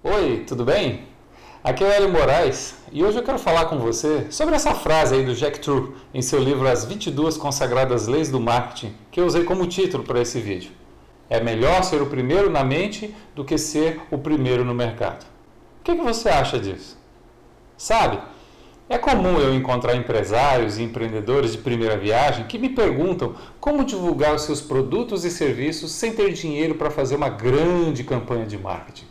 Oi, tudo bem? Aqui é o Hélio Moraes e hoje eu quero falar com você sobre essa frase aí do Jack True em seu livro As 22 Consagradas Leis do Marketing, que eu usei como título para esse vídeo. É melhor ser o primeiro na mente do que ser o primeiro no mercado. O que, que você acha disso? Sabe, é comum eu encontrar empresários e empreendedores de primeira viagem que me perguntam como divulgar os seus produtos e serviços sem ter dinheiro para fazer uma grande campanha de marketing.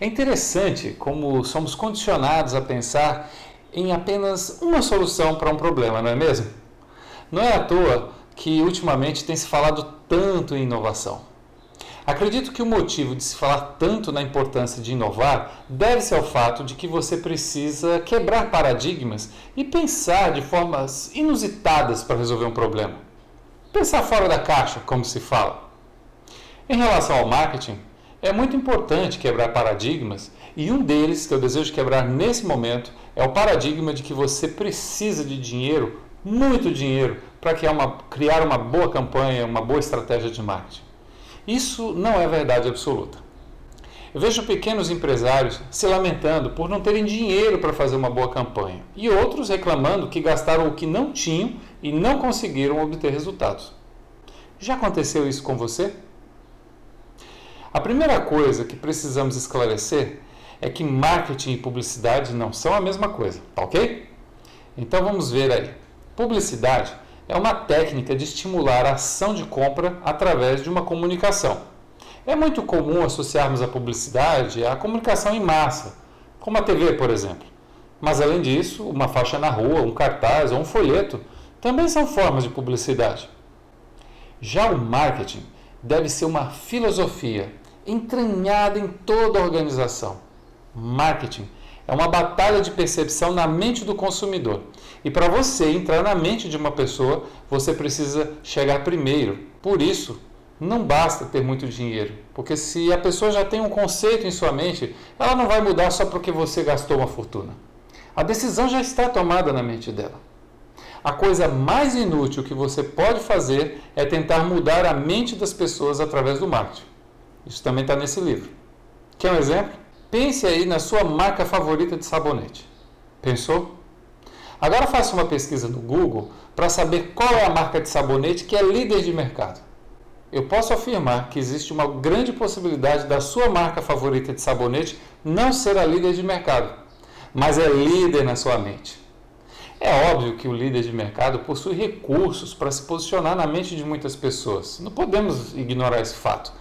É interessante como somos condicionados a pensar em apenas uma solução para um problema, não é mesmo? Não é à toa que ultimamente tem se falado tanto em inovação. Acredito que o motivo de se falar tanto na importância de inovar deve-se ao fato de que você precisa quebrar paradigmas e pensar de formas inusitadas para resolver um problema. Pensar fora da caixa, como se fala. Em relação ao marketing, é muito importante quebrar paradigmas e um deles que eu desejo quebrar nesse momento é o paradigma de que você precisa de dinheiro, muito dinheiro, para criar uma, criar uma boa campanha, uma boa estratégia de marketing. Isso não é verdade absoluta. Eu vejo pequenos empresários se lamentando por não terem dinheiro para fazer uma boa campanha e outros reclamando que gastaram o que não tinham e não conseguiram obter resultados. Já aconteceu isso com você? A primeira coisa que precisamos esclarecer é que marketing e publicidade não são a mesma coisa, tá ok? Então vamos ver aí. Publicidade é uma técnica de estimular a ação de compra através de uma comunicação. É muito comum associarmos a publicidade à comunicação em massa, como a TV, por exemplo. Mas além disso, uma faixa na rua, um cartaz ou um folheto também são formas de publicidade. Já o marketing deve ser uma filosofia entranhada em toda a organização. Marketing é uma batalha de percepção na mente do consumidor. E para você entrar na mente de uma pessoa, você precisa chegar primeiro. Por isso, não basta ter muito dinheiro, porque se a pessoa já tem um conceito em sua mente, ela não vai mudar só porque você gastou uma fortuna. A decisão já está tomada na mente dela. A coisa mais inútil que você pode fazer é tentar mudar a mente das pessoas através do marketing. Isso também está nesse livro. Quer um exemplo? Pense aí na sua marca favorita de sabonete. Pensou? Agora faça uma pesquisa no Google para saber qual é a marca de sabonete que é líder de mercado. Eu posso afirmar que existe uma grande possibilidade da sua marca favorita de sabonete não ser a líder de mercado, mas é líder na sua mente. É óbvio que o líder de mercado possui recursos para se posicionar na mente de muitas pessoas. Não podemos ignorar esse fato.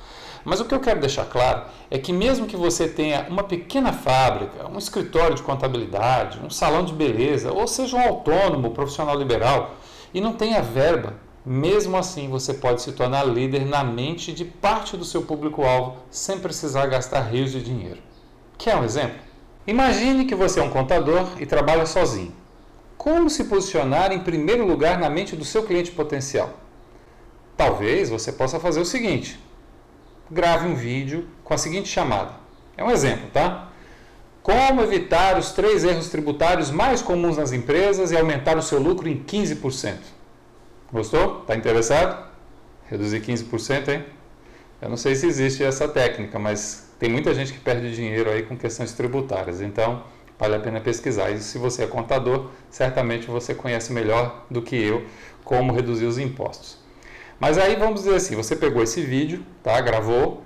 Mas o que eu quero deixar claro é que, mesmo que você tenha uma pequena fábrica, um escritório de contabilidade, um salão de beleza, ou seja um autônomo, profissional liberal, e não tenha verba, mesmo assim você pode se tornar líder na mente de parte do seu público-alvo sem precisar gastar rios de dinheiro. Quer um exemplo? Imagine que você é um contador e trabalha sozinho. Como se posicionar em primeiro lugar na mente do seu cliente potencial? Talvez você possa fazer o seguinte: grave um vídeo com a seguinte chamada. É um exemplo, tá? Como evitar os três erros tributários mais comuns nas empresas e aumentar o seu lucro em 15%. Gostou? Está interessado? Reduzir 15%, hein? Eu não sei se existe essa técnica, mas tem muita gente que perde dinheiro aí com questões tributárias. Então, vale a pena pesquisar. E se você é contador, certamente você conhece melhor do que eu como reduzir os impostos. Mas aí vamos dizer assim, você pegou esse vídeo, tá? Gravou,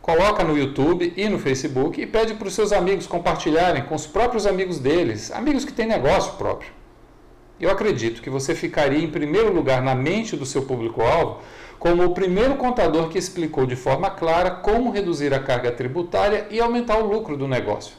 coloca no YouTube e no Facebook e pede para os seus amigos compartilharem com os próprios amigos deles, amigos que têm negócio próprio. Eu acredito que você ficaria em primeiro lugar na mente do seu público-alvo como o primeiro contador que explicou de forma clara como reduzir a carga tributária e aumentar o lucro do negócio.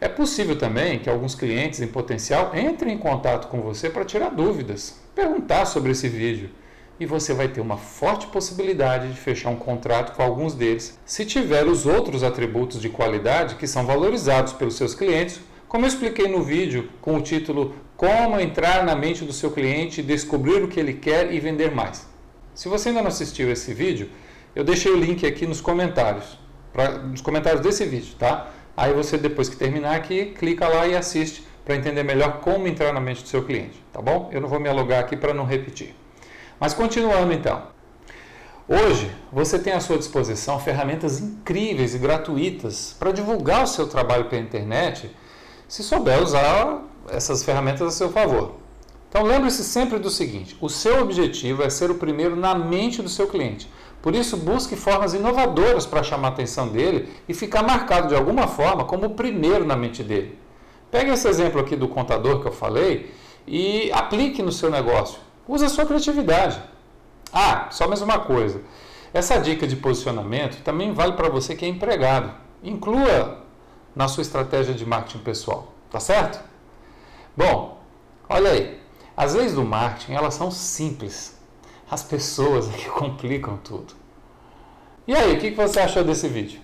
É possível também que alguns clientes em potencial entrem em contato com você para tirar dúvidas, perguntar sobre esse vídeo e você vai ter uma forte possibilidade de fechar um contrato com alguns deles, se tiver os outros atributos de qualidade que são valorizados pelos seus clientes, como eu expliquei no vídeo com o título Como entrar na mente do seu cliente, descobrir o que ele quer e vender mais. Se você ainda não assistiu esse vídeo, eu deixei o link aqui nos comentários, pra, nos comentários desse vídeo, tá? Aí você depois que terminar aqui, clica lá e assiste para entender melhor como entrar na mente do seu cliente, tá bom? Eu não vou me alugar aqui para não repetir. Mas continuando então. Hoje, você tem à sua disposição ferramentas incríveis e gratuitas para divulgar o seu trabalho pela internet, se souber usar essas ferramentas a seu favor. Então lembre-se sempre do seguinte: o seu objetivo é ser o primeiro na mente do seu cliente. Por isso, busque formas inovadoras para chamar a atenção dele e ficar marcado de alguma forma como o primeiro na mente dele. Pegue esse exemplo aqui do contador que eu falei e aplique no seu negócio. Use a sua criatividade. Ah, só mais uma coisa. Essa dica de posicionamento também vale para você que é empregado. Inclua na sua estratégia de marketing pessoal, tá certo? Bom, olha aí. As leis do marketing, elas são simples. As pessoas é que complicam tudo. E aí, o que você achou desse vídeo?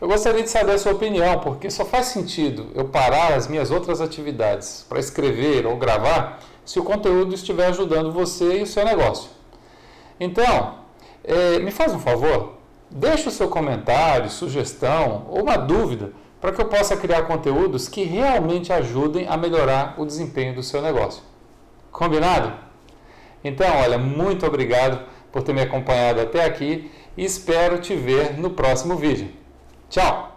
Eu gostaria de saber a sua opinião, porque só faz sentido eu parar as minhas outras atividades para escrever ou gravar se o conteúdo estiver ajudando você e o seu negócio. Então, é, me faz um favor, deixe o seu comentário, sugestão ou uma dúvida para que eu possa criar conteúdos que realmente ajudem a melhorar o desempenho do seu negócio. Combinado? Então, olha, muito obrigado por ter me acompanhado até aqui e espero te ver no próximo vídeo. Tchau!